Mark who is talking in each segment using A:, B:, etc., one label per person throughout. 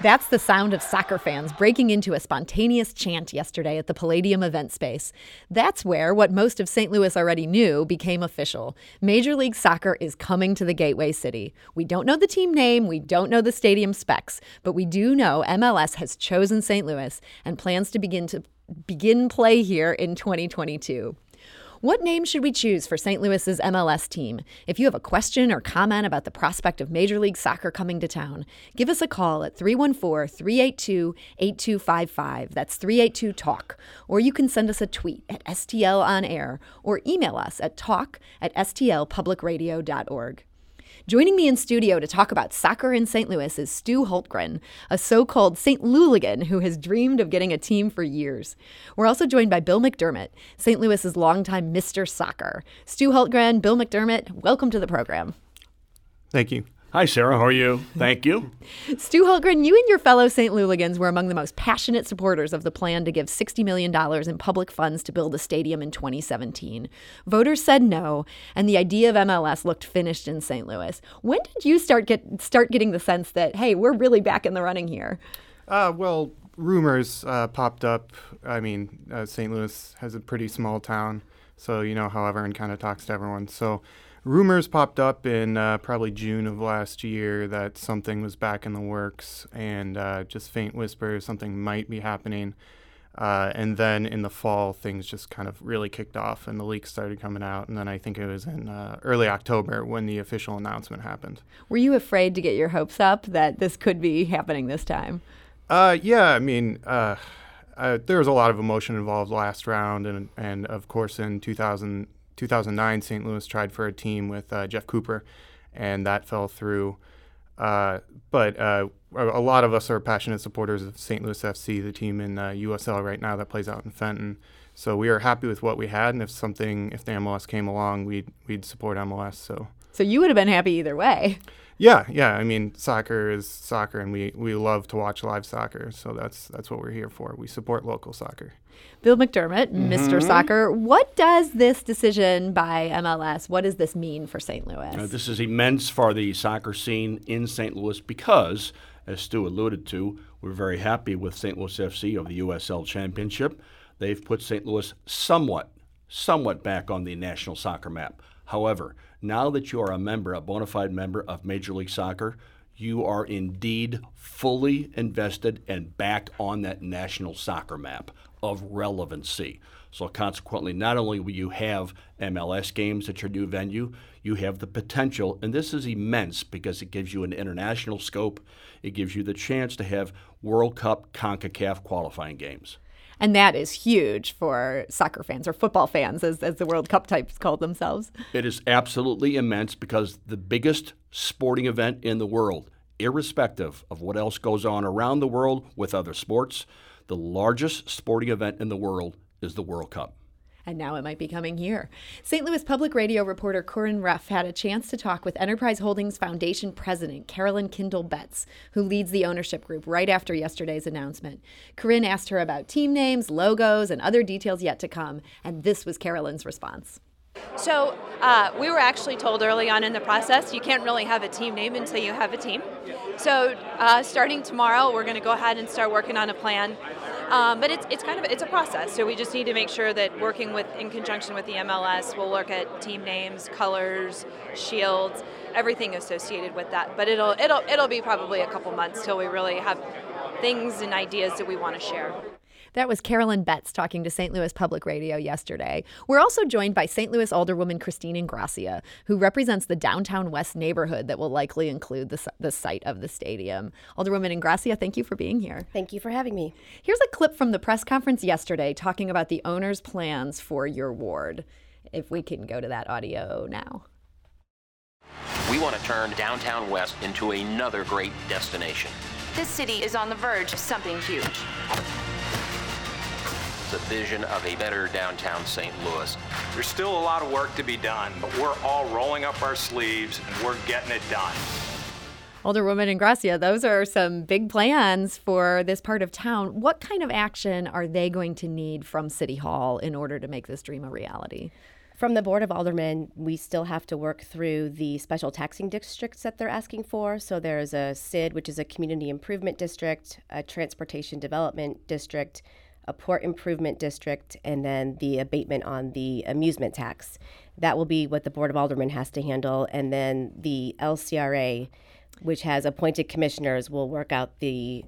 A: That's the sound of soccer fans breaking into a spontaneous chant yesterday at the Palladium event space. That's where what most of St. Louis already knew became official. Major League Soccer is coming to the Gateway City. We don't know the team name, we don't know the stadium specs, but we do know MLS has chosen St. Louis and plans to begin to begin play here in 2022. What name should we choose for St. Louis's MLS team? If you have a question or comment about the prospect of Major League Soccer coming to town, give us a call at 314 382 8255. That's 382 TALK. Or you can send us a tweet at STL On Air or email us at talk at stlpublicradio.org. Joining me in studio to talk about soccer in St. Louis is Stu Holtgren, a so called St. Louligan who has dreamed of getting a team for years. We're also joined by Bill McDermott, St. Louis's longtime Mr. Soccer. Stu Holtgren, Bill McDermott, welcome to the program.
B: Thank you.
C: Hi, Sarah. How are you? Thank you.
A: Stu Hultgren, you and your fellow St. Louligans were among the most passionate supporters of the plan to give $60 million in public funds to build a stadium in 2017. Voters said no, and the idea of MLS looked finished in St. Louis. When did you start get start getting the sense that, hey, we're really back in the running here?
B: Uh, well, rumors uh, popped up. I mean, uh, St. Louis has a pretty small town, so you know how everyone kind of talks to everyone. So rumors popped up in uh, probably June of last year that something was back in the works, and uh, just faint whispers something might be happening. Uh, and then in the fall, things just kind of really kicked off, and the leaks started coming out. And then I think it was in uh, early October when the official announcement happened.
A: Were you afraid to get your hopes up that this could be happening this time?
B: Uh, yeah, I mean, uh, uh, there was a lot of emotion involved last round, and and of course in 2000, 2009, St. Louis tried for a team with uh, Jeff Cooper, and that fell through. Uh, but uh, a lot of us are passionate supporters of St. Louis FC, the team in USL right now that plays out in Fenton. So we are happy with what we had, and if something, if the MLS came along, we'd we'd support MLS. So.
A: So you would have been happy either way.
B: Yeah, yeah. I mean, soccer is soccer, and we, we love to watch live soccer. So that's that's what we're here for. We support local soccer.
A: Bill McDermott, mm-hmm. Mr. Soccer, what does this decision by MLS, what does this mean for St. Louis?
C: Uh, this is immense for the soccer scene in St. Louis because, as Stu alluded to, we're very happy with St. Louis FC of the USL Championship. They've put St. Louis somewhat, somewhat back on the national soccer map. However, now that you are a member, a bona fide member of Major League Soccer, you are indeed fully invested and back on that national soccer map of relevancy. So, consequently, not only will you have MLS games at your new venue, you have the potential, and this is immense because it gives you an international scope. It gives you the chance to have World Cup CONCACAF qualifying games.
A: And that is huge for soccer fans or football fans, as, as the World Cup types call themselves.
C: It is absolutely immense because the biggest sporting event in the world, irrespective of what else goes on around the world with other sports, the largest sporting event in the world is the World Cup
A: and now it might be coming here. St. Louis Public Radio reporter Corinne Ruff had a chance to talk with Enterprise Holdings Foundation president Carolyn Kindle Betts, who leads the ownership group right after yesterday's announcement. Corinne asked her about team names, logos, and other details yet to come, and this was Carolyn's response.
D: So uh, we were actually told early on in the process you can't really have a team name until you have a team. So uh, starting tomorrow, we're going to go ahead and start working on a plan um, but it's, it's kind of it's a process. So we just need to make sure that working with in conjunction with the MLS, we'll look at team names, colors, shields, everything associated with that. But it'll it'll it'll be probably a couple months till we really have things and ideas that we want to share.
A: That was Carolyn Betts talking to St. Louis Public Radio yesterday. We're also joined by St. Louis Alderwoman Christine Ingrassia, who represents the downtown West neighborhood that will likely include the, the site of the stadium. Alderwoman Ingrassia, thank you for being here.
E: Thank you for having me.
A: Here's a clip from the press conference yesterday talking about the owner's plans for your ward. If we can go to that audio now.
F: We want to turn downtown West into another great destination.
G: This city is on the verge of something huge
F: the vision of a better downtown St. Louis.
H: There's still a lot of work to be done, but we're all rolling up our sleeves and we're getting it done.
A: Alderwoman Ingrassia, those are some big plans for this part of town. What kind of action are they going to need from City Hall in order to make this dream a reality?
I: From the Board of Aldermen, we still have to work through the special taxing districts that they're asking for. So there's a CID, which is a community improvement district, a transportation development district, a port improvement district, and then the abatement on the amusement tax. That will be what the Board of Aldermen has to handle. And then the LCRA, which has appointed commissioners, will work out the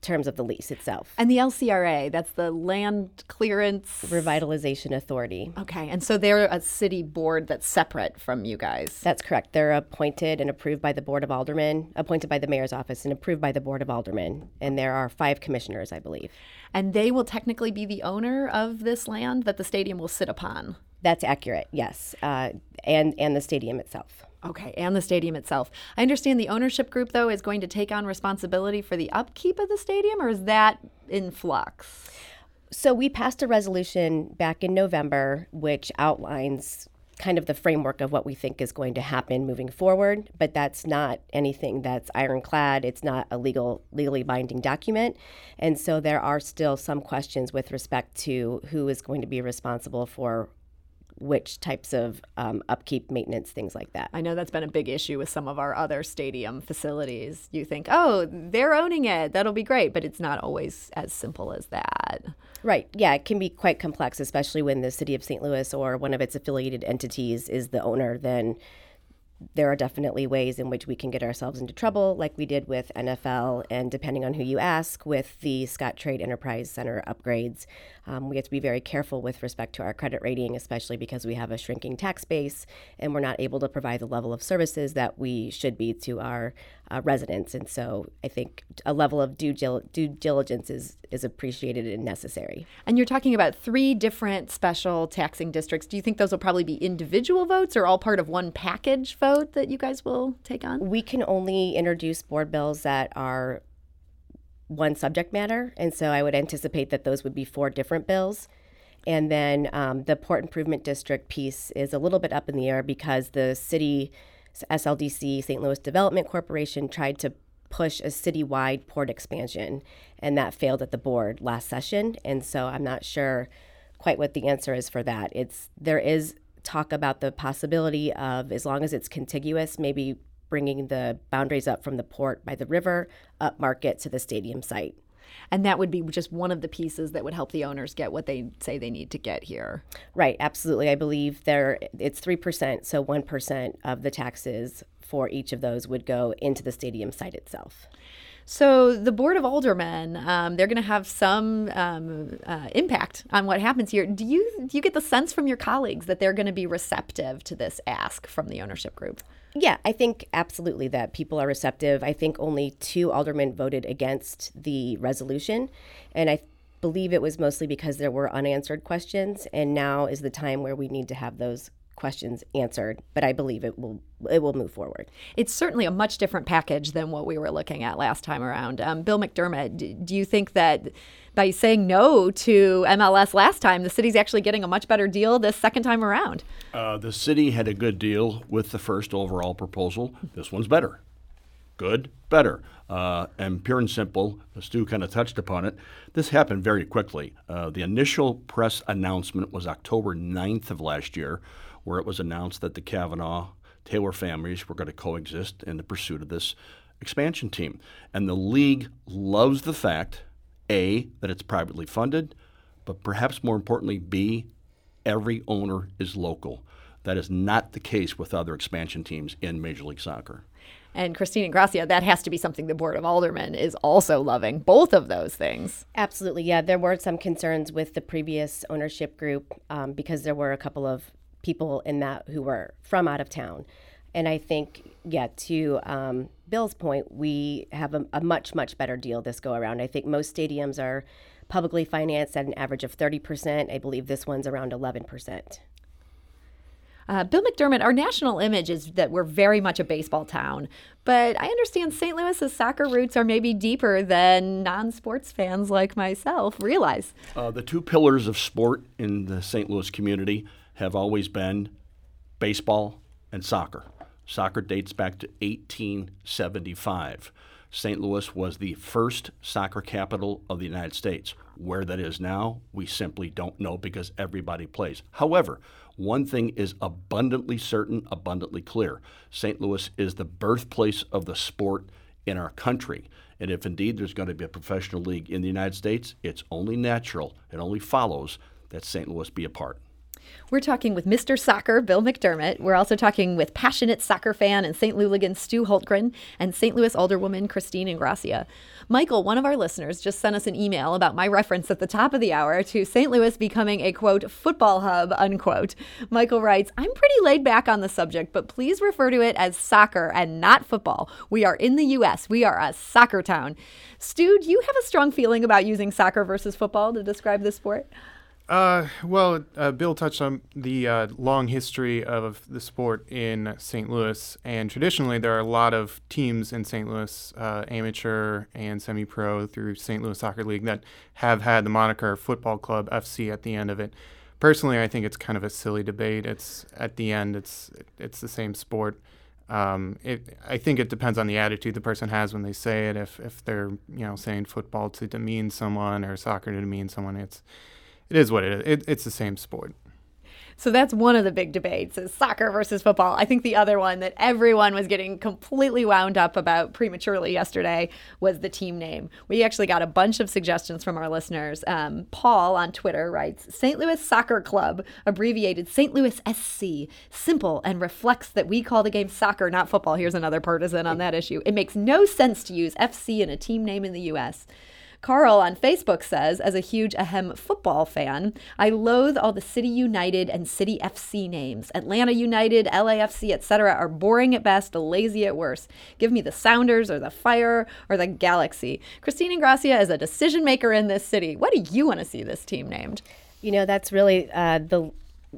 I: terms of the lease itself.
A: And the LCRA, that's the Land Clearance
I: Revitalization Authority.
A: Okay, and so they're a city board that's separate from you guys.
I: That's correct. They're appointed and approved by the Board of Aldermen, appointed by the mayor's office and approved by the Board of Aldermen. And there are five commissioners, I believe.
A: And they will technically be the owner of this land that the stadium will sit upon.
I: That's accurate, yes. Uh, and, and the stadium itself.
A: Okay, and the stadium itself. I understand the ownership group, though, is going to take on responsibility for the upkeep of the stadium, or is that in flux?
I: So, we passed a resolution back in November which outlines kind of the framework of what we think is going to happen moving forward, but that's not anything that's ironclad. It's not a legal legally binding document. And so there are still some questions with respect to who is going to be responsible for which types of um, upkeep, maintenance, things like that.
A: I know that's been a big issue with some of our other stadium facilities. You think, oh, they're owning it, that'll be great, but it's not always as simple as that.
I: Right. Yeah, it can be quite complex, especially when the city of St. Louis or one of its affiliated entities is the owner. Then there are definitely ways in which we can get ourselves into trouble, like we did with NFL, and depending on who you ask, with the Scottrade Enterprise Center upgrades. Um, we have to be very careful with respect to our credit rating, especially because we have a shrinking tax base and we're not able to provide the level of services that we should be to our uh, residents. And so I think a level of due, due diligence is, is appreciated and necessary.
A: And you're talking about three different special taxing districts. Do you think those will probably be individual votes or all part of one package vote that you guys will take on?
I: We can only introduce board bills that are one subject matter. And so I would anticipate that those would be four different bills. And then um, the Port Improvement District piece is a little bit up in the air because the city, SLDC, St. Louis Development Corporation, tried to push a citywide port expansion, and that failed at the board last session. And so I'm not sure quite what the answer is for that. It's there is talk about the possibility of, as long as it's contiguous, maybe bringing the boundaries up from the port by the river up market to the stadium site.
A: And that would be just one of the pieces that would help the owners get what they say they need to get here.
I: Right, absolutely. I believe there it's 3%, so 1% of the taxes for each of those would go into the stadium site itself.
A: So the board of aldermen, um, they're going to have some um, uh, impact on what happens here. Do you do you get the sense from your colleagues that they're going to be receptive to this ask from the ownership group?
I: Yeah, I think absolutely that people are receptive. I think only two aldermen voted against the resolution, and I believe it was mostly because there were unanswered questions, and now is the time where we need to have those questions answered, but I believe it will it will move forward.
A: It's certainly a much different package than what we were looking at last time around. Um, Bill McDermott, do, do you think that by saying no to MLS last time, the city's actually getting a much better deal this second time around?
C: Uh, the city had a good deal with the first overall proposal. This one's better. Good, better. Uh, and pure and simple, Stu kind of touched upon it. This happened very quickly. Uh, the initial press announcement was October 9th of last year, where it was announced that the Kavanaugh Taylor families were going to coexist in the pursuit of this expansion team. And the league loves the fact a, that it's privately funded, but perhaps more importantly, B, every owner is local. That is not the case with other expansion teams in Major League Soccer.
A: And Christine Gracia, that has to be something the Board of Aldermen is also loving, both of those things.
I: Absolutely, yeah. There were some concerns with the previous ownership group um, because there were a couple of people in that who were from out of town. And I think, yeah, to um, Bill's point, we have a, a, much, much better deal this go around. I think most stadiums are publicly financed at an average of 30%. I believe this one's around 11%.
A: Uh, Bill McDermott, our national image is that we're very much a baseball town, but I understand St. Louis's soccer roots are maybe deeper than non sports fans like myself realize.
C: Uh, the two pillars of sport in the St. Louis community have always been baseball and soccer. Soccer dates back to 1875. St. Louis was the first soccer capital of the United States. Where that is now, we simply don't know because everybody plays. However, one thing is abundantly certain, abundantly clear St. Louis is the birthplace of the sport in our country. And if indeed there's going to be a professional league in the United States, it's only natural, it only follows that St. Louis be a part.
A: We're talking with Mr. Soccer, Bill McDermott. We're also talking with passionate soccer fan and St. Louligan Stu Holtgren and St. Louis alderwoman Christine Ingrassia. Michael, one of our listeners, just sent us an email about my reference at the top of the hour to St. Louis becoming a quote football hub unquote. Michael writes, "I'm pretty laid back on the subject, but please refer to it as soccer and not football. We are in the U.S. We are a soccer town." Stu, do you have a strong feeling about using soccer versus football to describe the sport?
B: Uh, well, uh, Bill touched on the uh, long history of the sport in St. Louis, and traditionally there are a lot of teams in St. Louis, uh, amateur and semi-pro through St. Louis Soccer League that have had the moniker Football Club FC at the end of it. Personally, I think it's kind of a silly debate. It's at the end, it's it's the same sport. Um, it, I think it depends on the attitude the person has when they say it. If if they're you know saying football to demean someone or soccer to demean someone, it's it is what it is. It, it's the same sport.
A: So that's one of the big debates is soccer versus football. I think the other one that everyone was getting completely wound up about prematurely yesterday was the team name. We actually got a bunch of suggestions from our listeners. Um, Paul on Twitter writes St. Louis Soccer Club, abbreviated St. Louis SC, simple and reflects that we call the game soccer, not football. Here's another partisan on that issue. It makes no sense to use FC in a team name in the U.S. Carl on Facebook says, as a huge Ahem football fan, I loathe all the City United and City FC names. Atlanta United, LAFC, etc. are boring at best, lazy at worst. Give me the Sounders or the Fire or the Galaxy. Christine Ingrassia is a decision maker in this city. What do you want to see this team named?
I: You know, that's really uh, the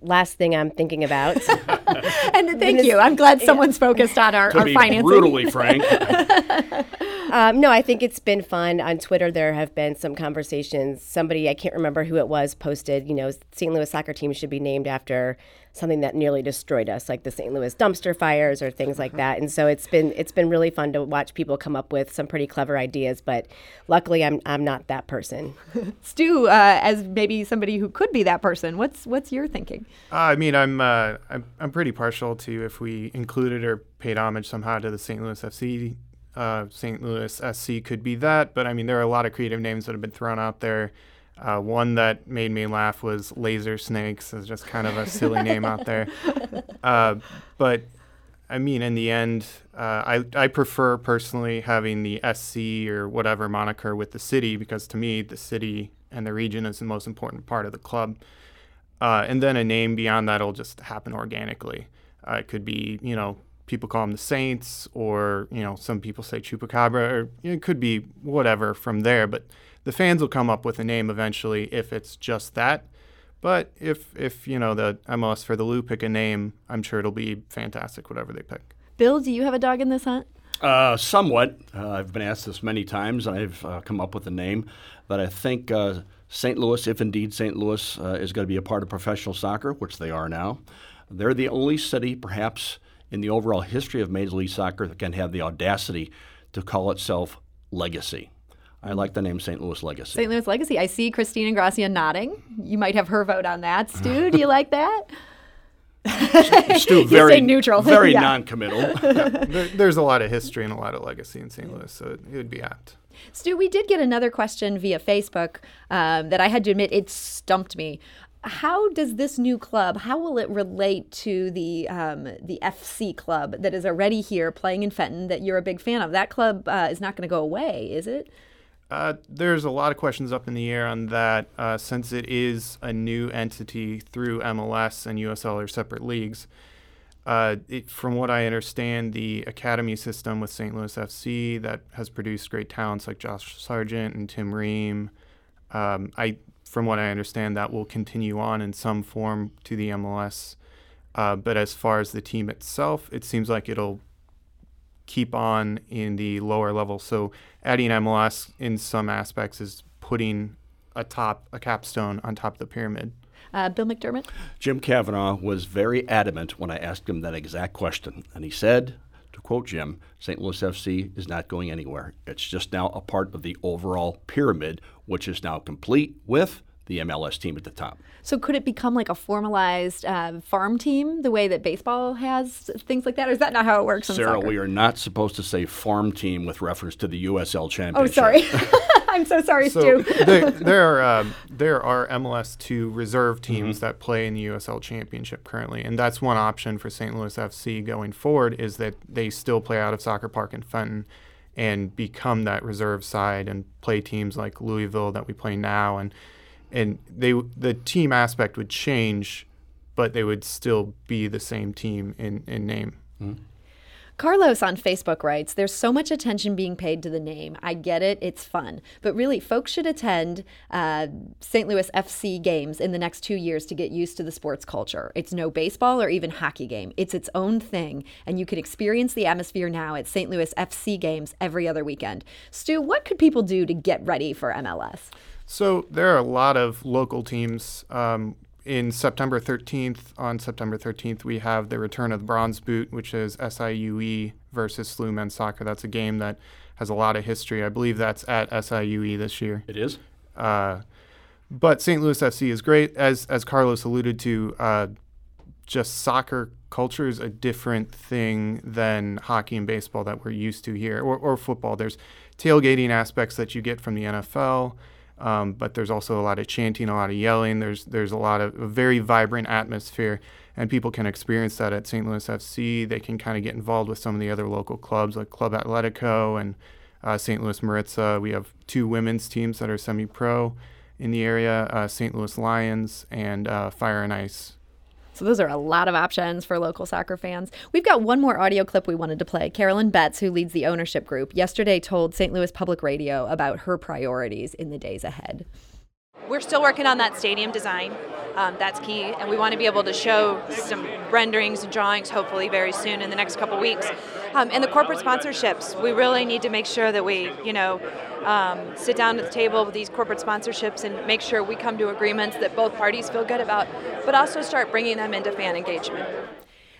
I: last thing I'm thinking about.
A: and thank you. I'm glad someone's focused on our,
C: to
A: our
C: be
A: financing.
C: brutally frank,
I: um, no, I think it's been fun. On Twitter, there have been some conversations. Somebody, I can't remember who it was, posted, you know, St. Louis soccer team should be named after something that nearly destroyed us, like the St. Louis dumpster fires or things like that. And so it's been it's been really fun to watch people come up with some pretty clever ideas. But luckily, I'm I'm not that person.
A: Stu, uh, as maybe somebody who could be that person, what's what's your thinking?
B: Uh, I mean, I'm, uh, I'm I'm pretty partial to if we included or paid homage somehow to the St. Louis FC. Uh, St. Louis SC could be that, but I mean, there are a lot of creative names that have been thrown out there. Uh, one that made me laugh was Laser Snakes. It's just kind of a silly name out there. Uh, but I mean, in the end, uh, I, I prefer personally having the SC or whatever moniker with the city because to me, the city and the region is the most important part of the club. Uh, and then a name beyond that will just happen organically. Uh, it could be, you know, people call them the Saints, or you know, some people say Chupacabra, or it could be whatever from there. But the fans will come up with a name eventually if it's just that. But if if you know the MLS for the Lou pick a name, I'm sure it'll be fantastic whatever they pick.
A: Bill, do you have a dog in this hunt?
C: uh, somewhat. Uh, I've been asked this many times, and I've uh, come up with a name that I think uh, St. Louis, if indeed St. Louis uh, is going to be a part of professional soccer, which they are now, they're the only city, perhaps in the overall history of Major League Soccer, that can have the audacity to call itself Legacy. I like the name St. Louis Legacy.
A: St. Louis Legacy. I see Christine Gracia nodding. You might have her vote on that. Stu, do you like that?
C: Stu, very
A: neutral.
C: very
A: Yeah.
C: non-committal.
B: There, there's a lot of history and a lot of legacy in St. Louis, so it, it would be apt.
A: Stu, we did get another question via Facebook um, that I had to admit it stumped me. How does this new club? How will it relate to the um, the FC club that is already here playing in Fenton that you're a big fan of? That club uh, is not going to go away, is it?
B: Uh, there's a lot of questions up in the air on that uh, since it is a new entity through MLS and USL are separate leagues. Uh, it, from what I understand, the academy system with St. Louis FC that has produced great talents like Josh Sargent and Tim Ream. Um, I, from what I understand, that will continue on in some form to the MLS. Uh, but as far as the team itself, it seems like it'll keep on in the lower level. So adding MLS in some aspects is putting a top a capstone on top of the pyramid.
A: Uh, Bill McDermott?
C: Jim Kavanaugh was very adamant when I asked him that exact question. And he said, to quote Jim, St. Louis FC is not going anywhere. It's just now a part of the overall pyramid, which is now complete with the MLS team at the top.
A: So could it become like a formalized uh, farm team, the way that baseball has things like that, or is that not how it works?
C: Sarah,
A: soccer?
C: we are not supposed to say farm team with reference to the USL championship.
A: Oh, sorry. I'm so sorry,
B: So
A: Stu.
B: there, there are um, there are MLS two reserve teams that play in the USL Championship currently, and that's one option for St. Louis FC going forward is that they still play out of Soccer Park in Fenton and become that reserve side and play teams like Louisville that we play now, and and they the team aspect would change, but they would still be the same team in in name. Hmm.
A: Carlos on Facebook writes, There's so much attention being paid to the name. I get it, it's fun. But really, folks should attend uh, St. Louis FC games in the next two years to get used to the sports culture. It's no baseball or even hockey game, it's its own thing. And you can experience the atmosphere now at St. Louis FC games every other weekend. Stu, what could people do to get ready for MLS?
B: So there are a lot of local teams. Um, in September 13th, on September 13th, we have the return of the Bronze Boot, which is SIUE versus SLU men's soccer. That's a game that has a lot of history. I believe that's at SIUE this year.
C: It is?
B: Uh, but St. Louis FC is great, as as Carlos alluded to. Uh, just soccer culture is a different thing than hockey and baseball that we're used to here, or, or football. There's tailgating aspects that you get from the NFL, um, but there's also a lot of chanting, a lot of yelling. There's there's a lot of a very vibrant atmosphere, and people can experience that at St. Louis FC. They can kind of get involved with some of the other local clubs like Club Atletico and uh, St. Louis Maritza. We have two women's teams that are semi-pro in the area: uh, St. Louis Lions and uh, Fire and Ice.
A: So those are a lot of options for local soccer fans. We've got one more audio clip we wanted to play. Carolyn Betts, who leads the ownership group, yesterday told St. Louis Public Radio about her priorities in the days ahead.
D: We're still working on that stadium design. Um, that's key, and we want to be able to show some renderings and drawings hopefully very soon in the next couple weeks. Um, and the corporate sponsorships, we really need to make sure that we, you know, um, sit down at the table with these corporate sponsorships and make sure we come to agreements that both parties feel good about, but also start bringing them into fan engagement.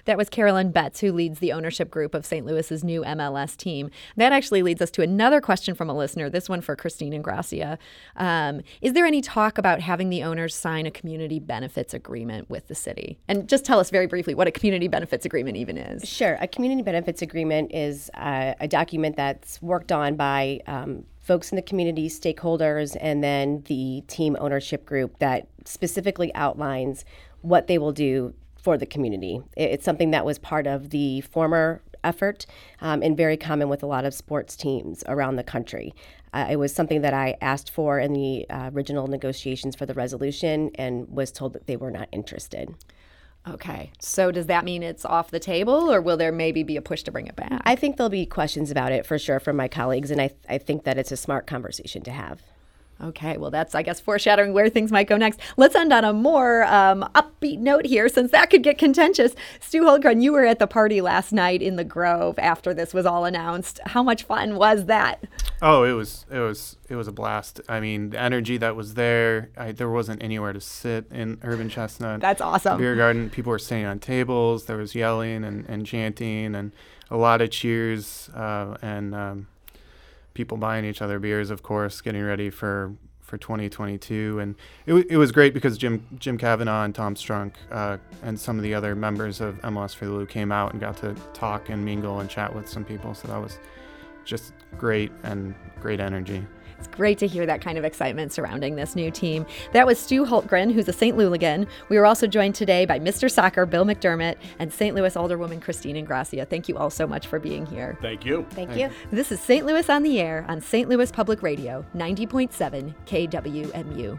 A: That was Carolyn Betts, who leads the ownership group of St. Louis's new MLS team. That actually leads us to another question from a listener, this one for Christine Ingrassia. Um, is there any talk about having the owners sign a community benefits agreement with the city? And just tell us very briefly what a community benefits agreement even is.
I: Sure. A community benefits agreement is uh, a document that's worked on by um, folks in the community, stakeholders, and then the team ownership group that specifically outlines what they will do for the community. It's something that was part of the former effort um, and very common with a lot of sports teams around the country. Uh, it was something that I asked for in the uh, original negotiations for the resolution and was told that they were not interested.
A: Okay. So does that mean it's off the table, or will there maybe be a push to bring it back?
I: I think there'll be questions about it for sure from my colleagues, and I, I think that it's a smart conversation to have.
A: Okay, well, that's, I guess, foreshadowing where things might go next. Let's end on a more um, upbeat note here, since that could get contentious. Stu Holgren, you were at the party last night in the Grove after this was all announced. How much fun was that?
B: Oh, it was it was it was a blast. I mean, the energy that was there. I, there wasn't anywhere to sit in Urban Chestnut.
A: That's awesome.
B: Beer garden. People were staying on tables. There was yelling and, and chanting and a lot of cheers uh, and um, people buying each other beers. Of course, getting ready for for 2022. And it, w- it was great because Jim Jim Kavanaugh and Tom Strunk uh, and some of the other members of MLS for the Lou came out and got to talk and mingle and chat with some people. So that was just great and great energy.
A: It's great to hear that kind of excitement surrounding this new team. That was Stu Holtgren, who's a St. Louligan. We were also joined today by Mr. Soccer, Bill McDermott, and St. Louis Alderwoman Christine Ingrassia. Thank you all so much for being here.
C: Thank you.
I: Thank you.
A: This is St. Louis on the Air on St. Louis Public Radio, 90.7 KWMU.